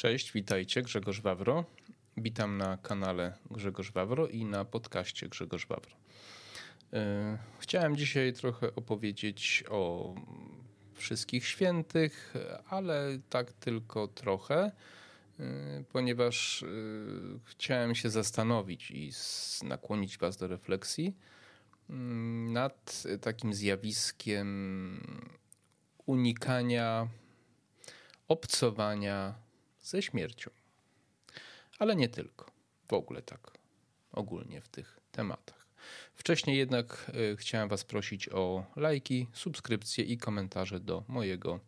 Cześć, witajcie, Grzegorz Wawro. Witam na kanale Grzegorz Wawro i na podcaście Grzegorz Wawro. E, chciałem dzisiaj trochę opowiedzieć o wszystkich świętych, ale tak tylko trochę, e, ponieważ e, chciałem się zastanowić i nakłonić Was do refleksji mm, nad takim zjawiskiem unikania obcowania ze śmiercią. Ale nie tylko. W ogóle tak ogólnie w tych tematach. Wcześniej jednak e, chciałem Was prosić o lajki, subskrypcje i komentarze do mojego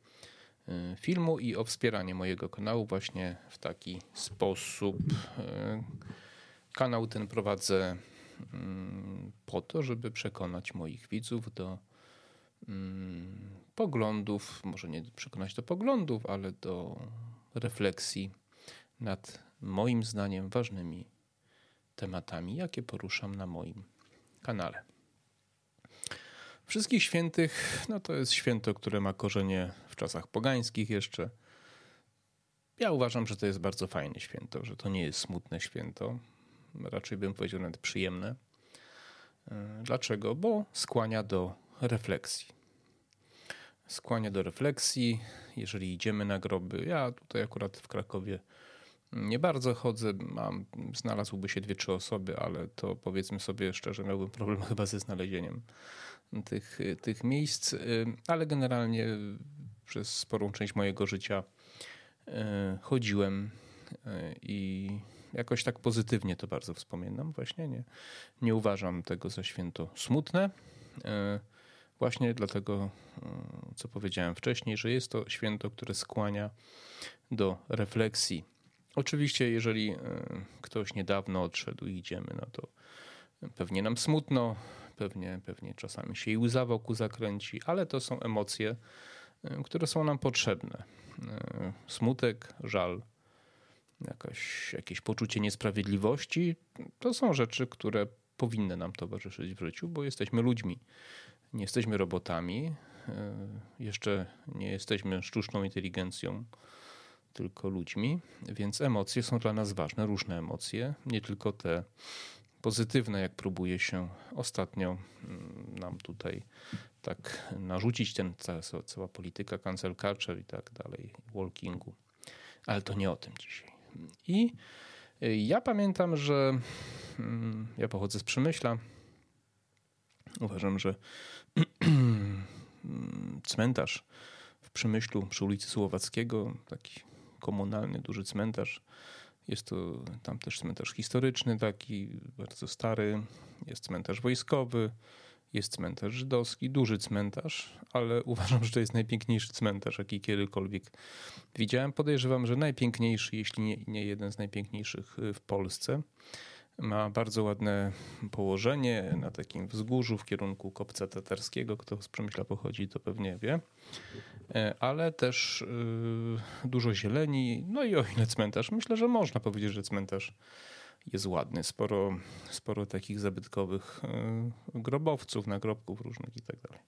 e, filmu i o wspieranie mojego kanału właśnie w taki sposób. E, kanał ten prowadzę mm, po to, żeby przekonać moich widzów do mm, poglądów, może nie przekonać do poglądów, ale do refleksji nad moim zdaniem ważnymi tematami, jakie poruszam na moim kanale. Wszystkich świętych, no to jest święto, które ma korzenie w czasach pogańskich jeszcze. Ja uważam, że to jest bardzo fajne święto, że to nie jest smutne święto. Raczej bym powiedział nawet przyjemne. Dlaczego? Bo skłania do refleksji. Skłania do refleksji, jeżeli idziemy na groby. Ja tutaj akurat w Krakowie nie bardzo chodzę, mam, znalazłyby się dwie, trzy osoby, ale to powiedzmy sobie szczerze, miałbym problem chyba ze znalezieniem tych, tych miejsc, y, ale generalnie przez sporą część mojego życia y, chodziłem y, i jakoś tak pozytywnie to bardzo wspominam. Właśnie nie, nie uważam tego za święto smutne. Właśnie dlatego, co powiedziałem wcześniej, że jest to święto, które skłania do refleksji Oczywiście, jeżeli e, ktoś niedawno odszedł i idziemy, no to pewnie nam smutno, pewnie, pewnie czasami się i łza wokół zakręci, ale to są emocje, e, które są nam potrzebne. E, smutek, żal, jakaś, jakieś poczucie niesprawiedliwości to są rzeczy, które powinny nam towarzyszyć w życiu, bo jesteśmy ludźmi. Nie jesteśmy robotami, jeszcze nie jesteśmy sztuczną inteligencją tylko ludźmi, więc emocje są dla nas ważne, różne emocje, nie tylko te pozytywne, jak próbuje się ostatnio mm, nam tutaj tak narzucić ten cała, cała polityka cancel culture i tak dalej, walkingu. Ale to nie o tym dzisiaj. I y, ja pamiętam, że mm, ja pochodzę z Przemyśla. Uważam, że cmentarz w Przemyślu przy ulicy Słowackiego, taki komunalny, duży cmentarz. Jest to tam też cmentarz historyczny, taki bardzo stary. Jest cmentarz wojskowy, jest cmentarz żydowski, duży cmentarz, ale uważam, że to jest najpiękniejszy cmentarz, jaki kiedykolwiek widziałem. Podejrzewam, że najpiękniejszy, jeśli nie, nie jeden z najpiękniejszych w Polsce. Ma bardzo ładne położenie na takim wzgórzu w kierunku kopca tatarskiego. Kto z Przemyśla pochodzi, to pewnie wie. E, ale też e, dużo zieleni. No i o ile cmentarz? Myślę, że można powiedzieć, że cmentarz jest ładny. Sporo, sporo takich zabytkowych e, grobowców, nagrobków różnych i tak dalej.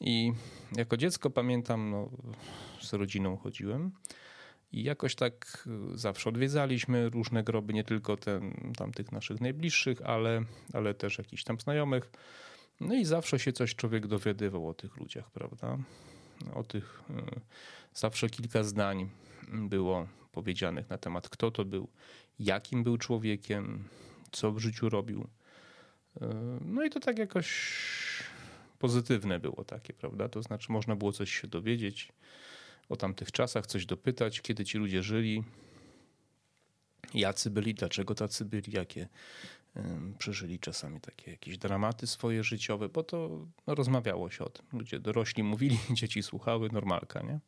I jako dziecko pamiętam, no, z rodziną chodziłem i jakoś tak y, zawsze odwiedzaliśmy różne groby, nie tylko ten, tamtych naszych najbliższych, ale, ale też jakichś tam znajomych. No i zawsze się coś człowiek dowiadywał o tych ludziach, prawda? O tych y, zawsze kilka zdań było powiedzianych na temat, kto to był, jakim był człowiekiem, co w życiu robił. Y, no i to tak jakoś pozytywne było takie, prawda? To znaczy można było coś się dowiedzieć o tamtych czasach, coś dopytać, kiedy ci ludzie żyli, jacy byli, dlaczego tacy byli, jakie przeżyli czasami takie jakieś dramaty swoje życiowe, bo to no, rozmawiało się o tym. Ludzie dorośli mówili, dzieci słuchały, normalka, nie?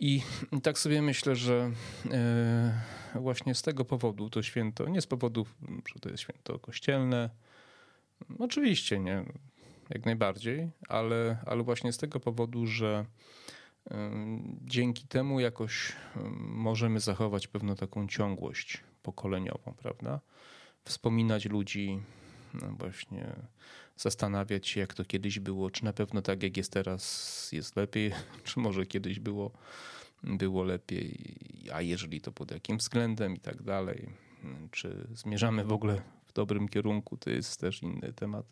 I tak sobie myślę, że e, właśnie z tego powodu to święto, nie z powodu, że to jest święto kościelne, oczywiście nie, jak najbardziej, ale, ale właśnie z tego powodu, że Dzięki temu jakoś możemy zachować pewną taką ciągłość pokoleniową, prawda? Wspominać ludzi, no właśnie zastanawiać się, jak to kiedyś było, czy na pewno tak, jak jest teraz, jest lepiej, czy może kiedyś było, było lepiej. a jeżeli to pod jakim względem i tak dalej. Czy zmierzamy w ogóle w dobrym kierunku, to jest też inny temat.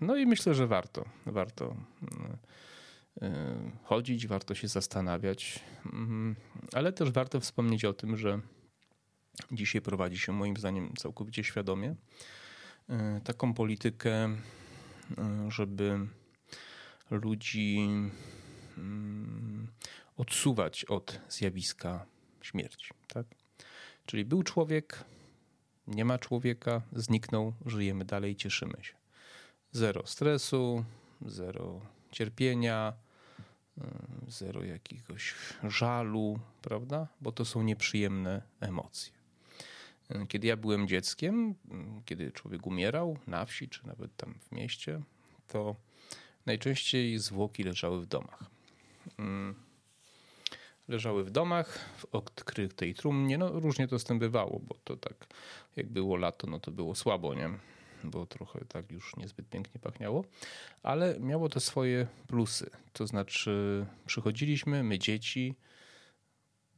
No i myślę, że warto, warto chodzić, warto się zastanawiać, mm, ale też warto wspomnieć o tym, że dzisiaj prowadzi się moim zdaniem całkowicie świadomie taką politykę, żeby ludzi mm, odsuwać od zjawiska śmierci. Tak? Czyli był człowiek, nie ma człowieka, zniknął, żyjemy dalej, cieszymy się. Zero stresu, zero cierpienia, y, zero jakiegoś żalu, prawda? Bo to są nieprzyjemne emocje. Y, kiedy ja byłem dzieckiem, y, kiedy człowiek umierał na wsi czy nawet tam w mieście, to najczęściej zwłoki leżały w domach. Leżały w domach, w odkrytej trumnie. No różnie to z tym bywało, bo to tak jak było lato, no to było słabo, nie? Bo trochę tak już niezbyt pięknie pachniało, ale miało to swoje plusy. To znaczy, przychodziliśmy, my dzieci,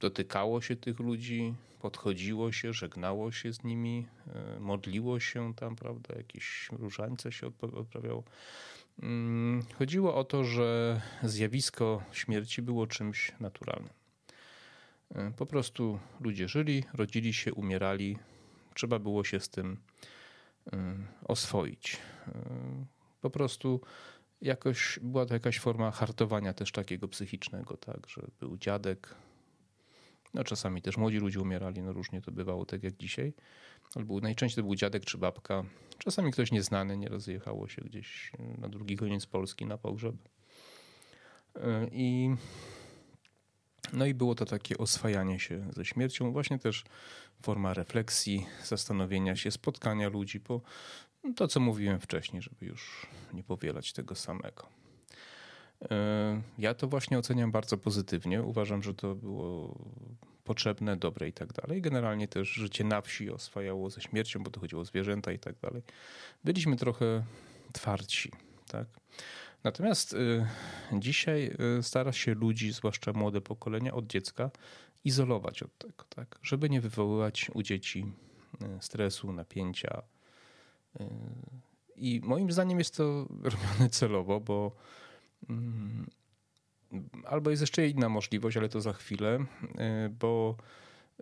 dotykało się tych ludzi, podchodziło się, żegnało się z nimi, e, modliło się tam, prawda, jakieś różańce się odprawiało. Mm, chodziło o to, że zjawisko śmierci było czymś naturalnym. E, po prostu ludzie żyli, rodzili się, umierali. Trzeba było się z tym oswoić. Y, po prostu jakoś była to jakaś forma hartowania też takiego psychicznego, tak, że był dziadek, no czasami też młodzi ludzie umierali, no różnie to bywało, tak jak dzisiaj, albo najczęściej to był dziadek czy babka, czasami ktoś nieznany, nie rozjechało się gdzieś na drugi koniec Polski na pogrzeb. Y, I no i było to takie oswajanie się ze śmiercią, właśnie też forma refleksji, zastanowienia się, spotkania ludzi, po to, co mówiłem wcześniej, żeby już nie powielać tego samego. E, ja to właśnie oceniam bardzo pozytywnie. Uważam, że to było potrzebne, dobre i tak dalej. Generalnie też życie na wsi oswajało ze śmiercią, bo to chodziło o zwierzęta i tak dalej. Byliśmy trochę twardsi, tak? Natomiast y, dzisiaj y, stara się ludzi, zwłaszcza młode pokolenia, od dziecka izolować od tego, tak? żeby nie wywoływać u dzieci y, stresu, napięcia. I moim zdaniem jest to robione celowo, bo mm, albo jest jeszcze inna możliwość, ale to za chwilę, bo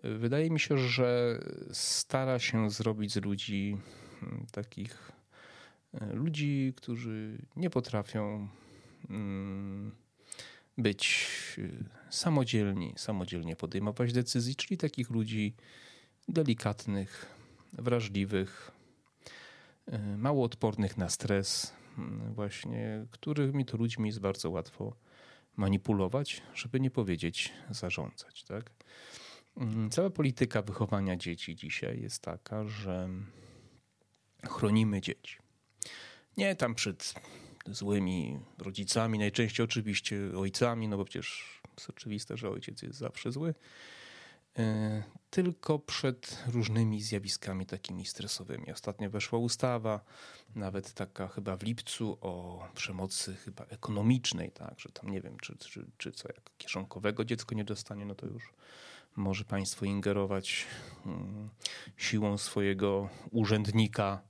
wydaje mi się, że stara się zrobić z ludzi mm, takich ludzi, którzy nie potrafią mm, być y, samodzielni, samodzielnie podejmować decyzji, czyli takich ludzi delikatnych, wrażliwych, y, mało odpornych na stres, mm, właśnie, którymi to ludźmi jest bardzo łatwo manipulować, żeby nie powiedzieć zarządzać. Tak? Mm, cała polityka wychowania dzieci dzisiaj jest taka, że chronimy dzieci. Nie tam przed złymi rodzicami, najczęściej oczywiście ojcami, no bo przecież jest oczywiste, że ojciec jest zawsze zły, e, tylko przed różnymi zjawiskami takimi stresowymi. Ostatnio weszła ustawa, nawet taka chyba w lipcu, o przemocy chyba ekonomicznej, tak, że tam nie wiem, czy, czy, czy co, jak kieszonkowego dziecko nie dostanie, no to już może państwo ingerować mm, siłą swojego urzędnika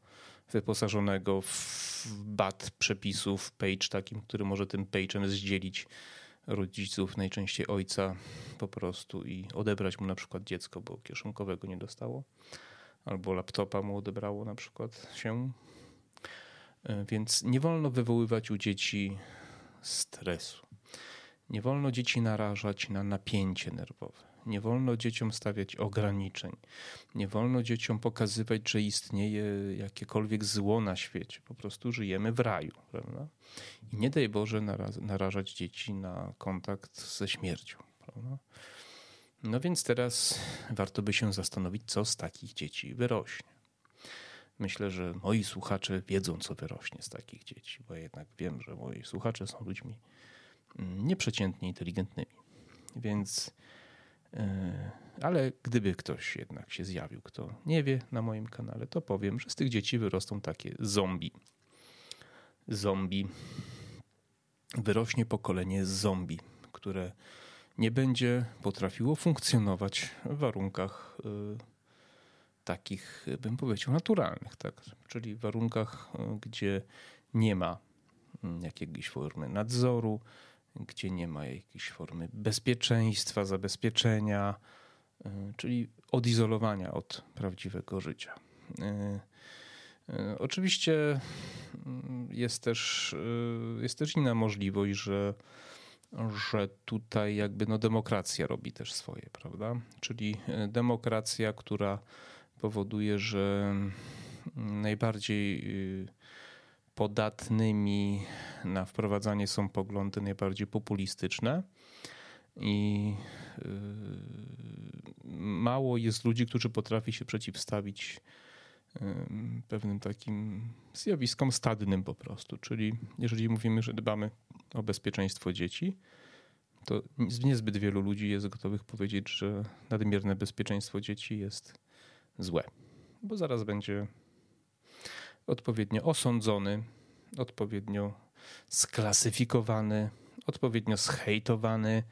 wyposażonego w bat przepisów, page takim, który może tym page'em zdzielić rodziców, najczęściej ojca po prostu i odebrać mu na przykład dziecko, bo kieszonkowego nie dostało, albo laptopa mu odebrało na przykład się. E, więc nie wolno wywoływać u dzieci stresu. Nie wolno dzieci narażać na napięcie nerwowe. Nie wolno dzieciom stawiać ograniczeń. Nie wolno dzieciom pokazywać, że istnieje jakiekolwiek zło na świecie. Po prostu żyjemy w raju. Prawda? I nie daj Boże narażać dzieci na kontakt ze śmiercią. Prawda? No więc teraz warto by się zastanowić, co z takich dzieci wyrośnie. Myślę, że moi słuchacze wiedzą, co wyrośnie z takich dzieci, bo jednak wiem, że moi słuchacze są ludźmi mm, nieprzeciętnie inteligentnymi. Więc ale gdyby ktoś jednak się zjawił, kto nie wie na moim kanale, to powiem, że z tych dzieci wyrosną takie zombie. Zombie. Wyrośnie pokolenie zombie, które nie będzie potrafiło funkcjonować w warunkach takich, bym powiedział, naturalnych, tak? czyli w warunkach, gdzie nie ma mm, jakiejś formy nadzoru, gdzie nie ma jakiejś formy bezpieczeństwa, zabezpieczenia, y, czyli odizolowania od prawdziwego życia. Y, y, oczywiście mm, jest też, jest też inna możliwość, że, że tutaj jakby no demokracja robi też swoje, prawda? Czyli demokracja, która powoduje, że najbardziej podatnymi na wprowadzanie są poglądy najbardziej populistyczne i yy, mało jest ludzi, którzy potrafi się przeciwstawić yy, pewnym takim zjawiskom stadnym po prostu. Czyli jeżeli mówimy, że dbamy o bezpieczeństwo dzieci, to niezbyt wielu ludzi jest gotowych powiedzieć, że nadmierne bezpieczeństwo dzieci jest złe, bo zaraz będzie odpowiednio osądzony, odpowiednio sklasyfikowany, odpowiednio zhejtowany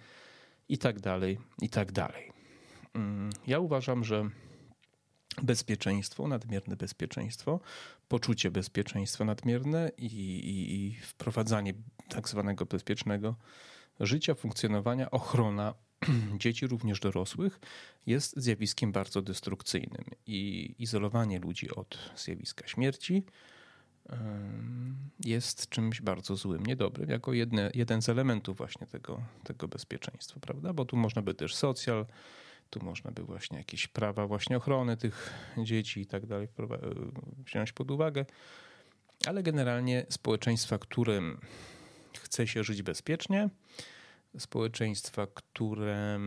i tak dalej, i tak dalej. Mm, ja uważam, że bezpieczeństwo, nadmierne bezpieczeństwo, poczucie bezpieczeństwa nadmierne i, i, i wprowadzanie tak zwanego bezpiecznego życia, funkcjonowania, ochrona dzieci, również dorosłych, jest zjawiskiem bardzo destrukcyjnym i izolowanie ludzi od zjawiska śmierci jest czymś bardzo złym, niedobrym, jako jedne, jeden z elementów właśnie tego, tego bezpieczeństwa, prawda? Bo tu można by też socjal, tu można by właśnie jakieś prawa właśnie ochrony tych dzieci i tak dalej wziąć pod uwagę, ale generalnie społeczeństwa, którym chce się żyć bezpiecznie, społeczeństwa, które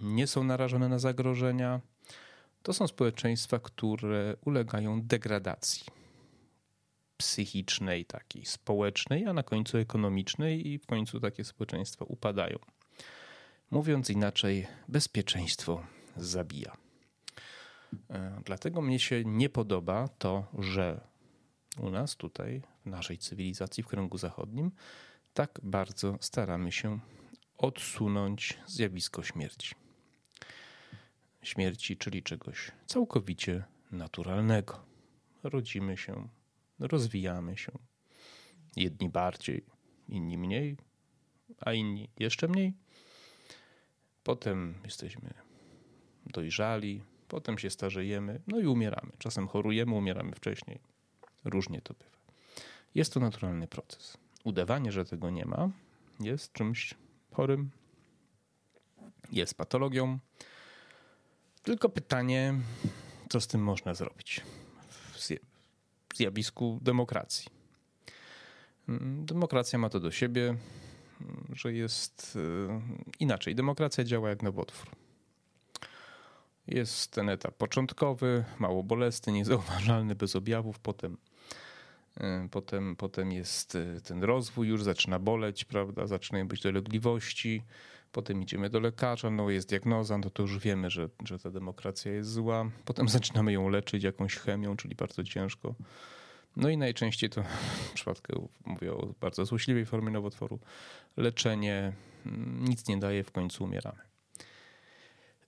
nie są narażone na zagrożenia, to są społeczeństwa, które ulegają degradacji psychicznej, takiej społecznej, a na końcu ekonomicznej i w końcu takie społeczeństwa upadają. Mówiąc inaczej, bezpieczeństwo zabija. E, dlatego mnie się nie podoba to, że u nas tutaj, w naszej cywilizacji, w kręgu zachodnim, tak bardzo staramy się odsunąć zjawisko śmierci. Śmierci, czyli czegoś całkowicie naturalnego. Rodzimy się, rozwijamy się. Jedni bardziej, inni mniej, a inni jeszcze mniej. Potem jesteśmy dojrzali, potem się starzejemy, no i umieramy. Czasem chorujemy, umieramy wcześniej. Różnie to bywa. Jest to naturalny proces. Udawanie, że tego nie ma, jest czymś chorym, jest patologią. Tylko pytanie, co z tym można zrobić w zjawisku demokracji. Mm, demokracja ma to do siebie, że jest y, inaczej. Demokracja działa jak nowotwór. Jest ten etap początkowy, mało bolesny, niezauważalny, bez objawów, potem potem, potem jest e, ten rozwój, już zaczyna boleć, prawda? Zaczynają być dolegliwości. Potem idziemy do lekarza, no jest diagnoza, no to już wiemy, że, że ta demokracja jest zła. Potem zaczynamy ją leczyć jakąś chemią, czyli bardzo ciężko. No i najczęściej to w przypadku, mówię o bardzo złośliwej formie nowotworu, leczenie mm, nic nie daje, w końcu umieramy.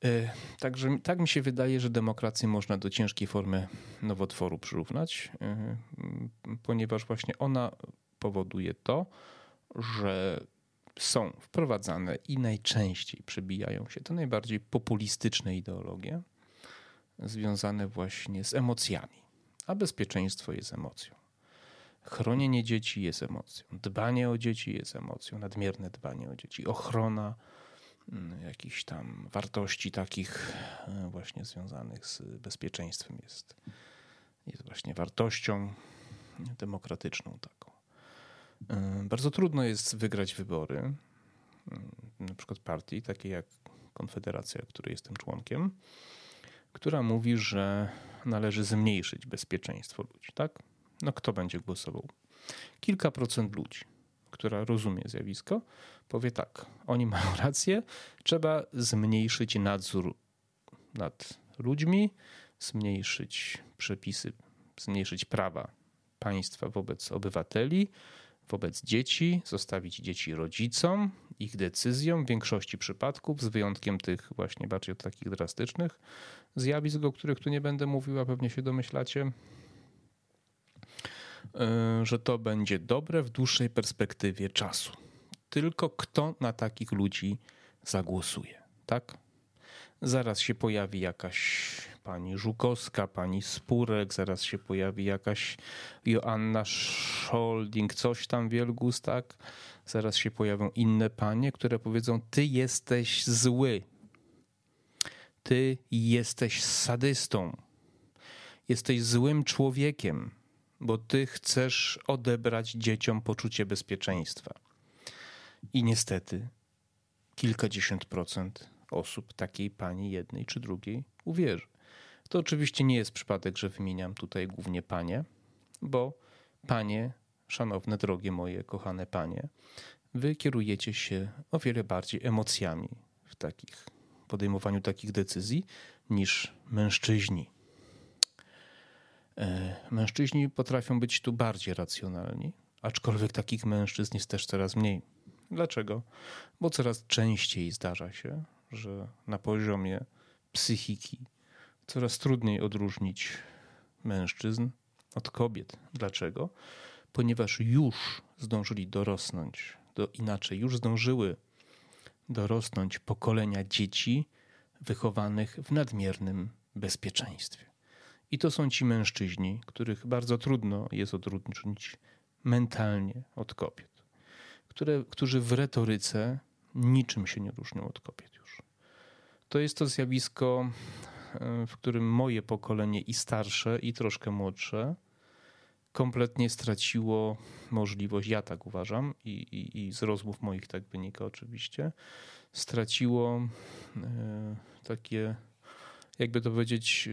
E, także tak mi się wydaje, że demokrację można do ciężkiej formy nowotworu przyrównać, e, ponieważ właśnie ona powoduje to, że są wprowadzane i najczęściej przebijają się te najbardziej populistyczne ideologie związane właśnie z emocjami, a bezpieczeństwo jest emocją. Chronienie dzieci jest emocją, dbanie o dzieci jest emocją, nadmierne dbanie o dzieci, ochrona jakichś tam wartości takich e, właśnie związanych z bezpieczeństwem jest, jest właśnie wartością demokratyczną taką. E, bardzo trudno jest wygrać wybory, mm, na przykład partii takiej jak Konfederacja, której jestem członkiem, która mówi, że należy zmniejszyć bezpieczeństwo ludzi, tak? No kto będzie głosował? Kilka procent ludzi która rozumie zjawisko, powie tak: oni mają rację, trzeba zmniejszyć nadzór nad ludźmi, zmniejszyć przepisy, zmniejszyć prawa państwa wobec obywateli, wobec dzieci, zostawić dzieci rodzicom, ich decyzjom w większości przypadków, z wyjątkiem tych właśnie bardziej takich drastycznych zjawisk, o których tu nie będę mówił, a pewnie się domyślacie, że to będzie dobre w dłuższej perspektywie czasu. Tylko kto na takich ludzi zagłosuje, tak? Zaraz się pojawi jakaś pani Żukowska, pani Spurek, zaraz się pojawi jakaś Joanna Scholding, coś tam Wielgus, tak? Zaraz się pojawią inne panie, które powiedzą: Ty jesteś zły. Ty jesteś sadystą. Jesteś złym człowiekiem, bo ty chcesz odebrać dzieciom poczucie bezpieczeństwa. I niestety kilkadziesiąt procent osób takiej pani jednej czy drugiej uwierzy. To oczywiście nie jest przypadek, że wymieniam tutaj głównie panie, bo panie, szanowne, drogie moje, kochane panie, wy kierujecie się o wiele bardziej emocjami w takich podejmowaniu takich decyzji niż mężczyźni. E, mężczyźni potrafią być tu bardziej racjonalni, aczkolwiek takich mężczyzn jest też coraz mniej. Dlaczego? Bo coraz częściej zdarza się, że na poziomie psychiki coraz trudniej odróżnić mężczyzn od kobiet. Dlaczego? Ponieważ już zdążyli dorosnąć, do, inaczej, już zdążyły dorosnąć pokolenia dzieci wychowanych w nadmiernym bezpieczeństwie. I to są ci mężczyźni, których bardzo trudno jest odróżnić mentalnie od kobiet, które, którzy w retoryce niczym się nie różnią od kobiet już. To jest to zjawisko, e, w którym moje pokolenie i starsze, i troszkę młodsze kompletnie straciło możliwość, ja tak uważam, i, i, i z rozmów moich tak wynika oczywiście, straciło e, takie, jakby to powiedzieć,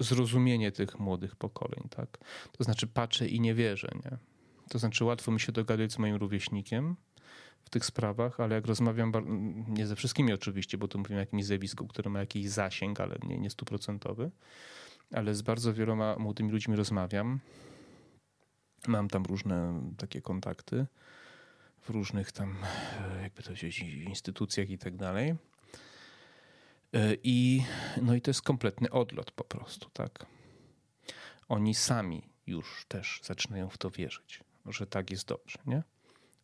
zrozumienie tych młodych pokoleń. Tak? To znaczy patrzę i nie wierzę. Nie? To znaczy łatwo mi się dogadać z moim rówieśnikiem, w tych sprawach, ale jak rozmawiam, nie ze wszystkimi oczywiście, bo tu mówimy o jakimś zjawisku, które ma jakiś zasięg, ale nie, nie stuprocentowy, ale z bardzo wieloma młodymi ludźmi rozmawiam. Mam tam różne takie kontakty w różnych tam, jakby to powiedzieć, instytucjach i tak dalej. I, no i to jest kompletny odlot po prostu, tak. Oni sami już też zaczynają w to wierzyć, że tak jest dobrze, nie?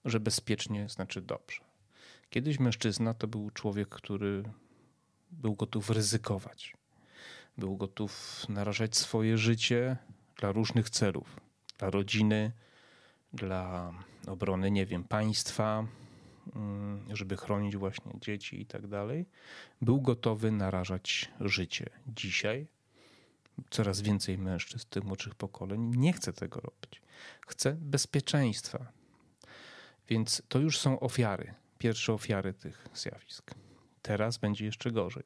że bezpiecznie znaczy dobrze. Kiedyś mężczyzna to był człowiek, który był gotów ryzykować. Był gotów narażać swoje życie dla różnych celów. Dla rodziny, dla obrony, nie wiem, państwa, żeby chronić właśnie dzieci i tak dalej. Był gotowy narażać życie. Dzisiaj coraz więcej mężczyzn tych młodszych pokoleń nie chce tego robić. Chce bezpieczeństwa, więc to już są ofiary, pierwsze ofiary tych zjawisk. Teraz będzie jeszcze gorzej.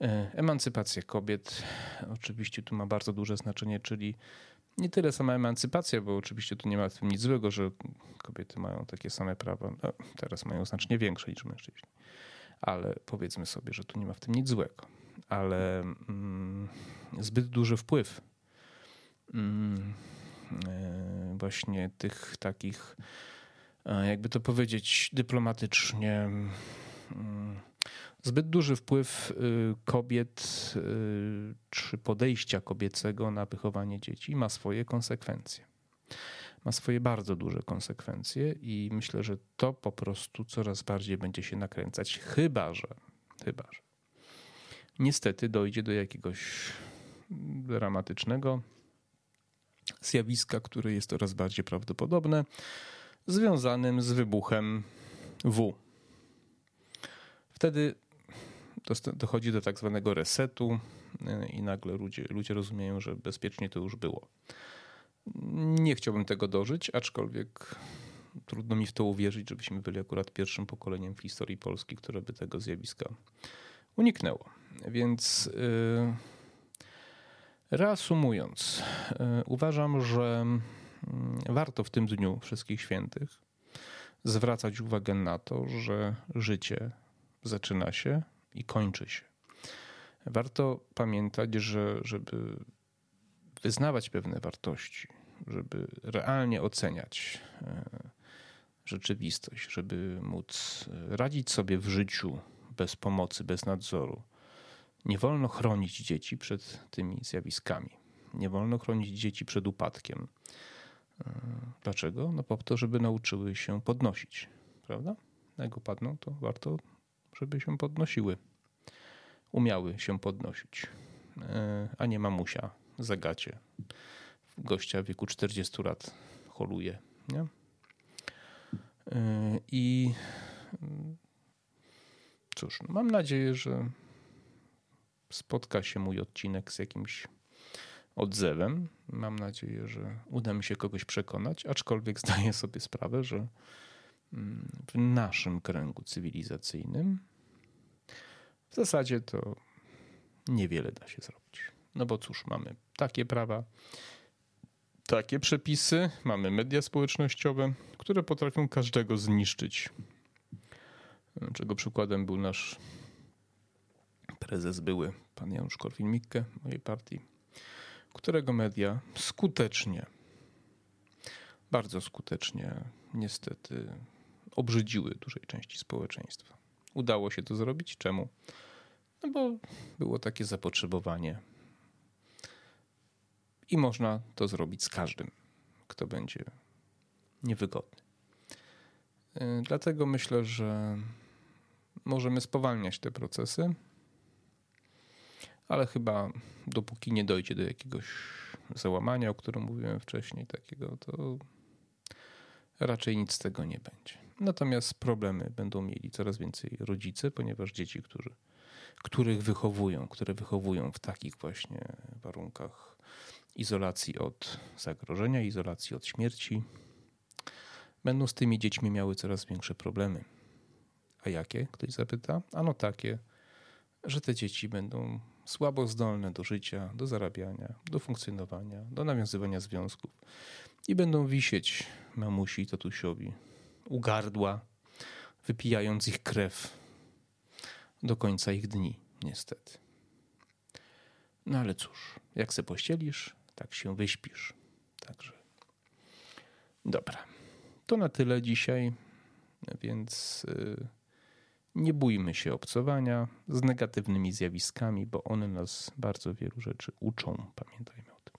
E, emancypacja kobiet oczywiście tu ma bardzo duże znaczenie, czyli nie tyle sama emancypacja, bo oczywiście tu nie ma w tym nic złego, że kobiety mają takie same prawa. No, teraz mają znacznie większe niż mężczyźni. Ale powiedzmy sobie, że tu nie ma w tym nic złego. Ale mm, zbyt duży wpływ mm, e, właśnie tych takich E, jakby to powiedzieć dyplomatycznie, mm, zbyt duży wpływ y, kobiet y, czy podejścia kobiecego na wychowanie dzieci ma swoje konsekwencje. Ma swoje bardzo duże konsekwencje i myślę, że to po prostu coraz bardziej będzie się nakręcać, chyba że, chyba że niestety dojdzie do jakiegoś dramatycznego zjawiska, które jest coraz bardziej prawdopodobne związanym z wybuchem W. Wtedy dochodzi do tak zwanego resetu y, i nagle ludzie, ludzie rozumieją, że bezpiecznie to już było. Nie chciałbym tego dożyć, aczkolwiek trudno mi w to uwierzyć, żebyśmy byli akurat pierwszym pokoleniem w historii Polski, które by tego zjawiska uniknęło. Więc yy, reasumując, yy, uważam, że Mm, warto w tym dniu Wszystkich Świętych zwracać uwagę na to, że życie zaczyna się i kończy się. Warto pamiętać, że żeby wyznawać pewne wartości, żeby realnie oceniać e, rzeczywistość, żeby móc radzić sobie w życiu bez pomocy, bez nadzoru. Nie wolno chronić dzieci przed tymi zjawiskami. Nie wolno chronić dzieci przed upadkiem. E, dlaczego? No po to, żeby nauczyły się podnosić, prawda? Jak upadną, to warto, żeby się podnosiły. Umiały się podnosić, e, a nie mamusia zagacie. Gościa w wieku 40 lat holuje, nie? E, I cóż, no mam nadzieję, że spotka się mój odcinek z jakimś odzewem. Mam nadzieję, że uda mi się kogoś przekonać, aczkolwiek zdaję sobie sprawę, że mm, w naszym kręgu cywilizacyjnym w zasadzie to niewiele da się zrobić. No bo cóż, mamy takie prawa, takie przepisy, mamy media społecznościowe, które potrafią każdego zniszczyć. Czego przykładem był nasz prezes były, pan Janusz Korwin-Mikke, mojej partii, którego media skutecznie, bardzo skutecznie niestety obrzydziły dużej części społeczeństwa. Udało się to zrobić. Czemu? No bo było takie zapotrzebowanie. I można to zrobić z każdym, kto będzie niewygodny. Y, dlatego myślę, że możemy spowalniać te procesy, ale chyba dopóki nie dojdzie do jakiegoś załamania, o którym mówiłem wcześniej, takiego, to raczej nic z tego nie będzie. Natomiast problemy będą mieli coraz więcej rodzice, ponieważ dzieci, którzy, których wychowują, które wychowują w takich właśnie warunkach izolacji od zagrożenia, izolacji od śmierci, będą z tymi dziećmi miały coraz większe problemy. A jakie? Ktoś zapyta. Ano takie, że te dzieci będą słabo zdolne do życia, do zarabiania, do funkcjonowania, do nawiązywania związków i będą wisieć mamusi i tatusiowi u gardła, wypijając ich krew do końca ich dni, niestety. No ale cóż, jak se pościelisz, tak się wyśpisz. Także dobra. To na tyle dzisiaj, więc y, nie bójmy się obcowania z negatywnymi zjawiskami, bo one nas bardzo wielu rzeczy uczą. Pamiętajmy o tym.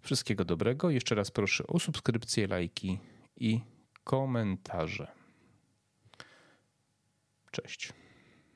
Wszystkiego dobrego. Jeszcze raz proszę o subskrypcję, lajki i komentarze. Cześć.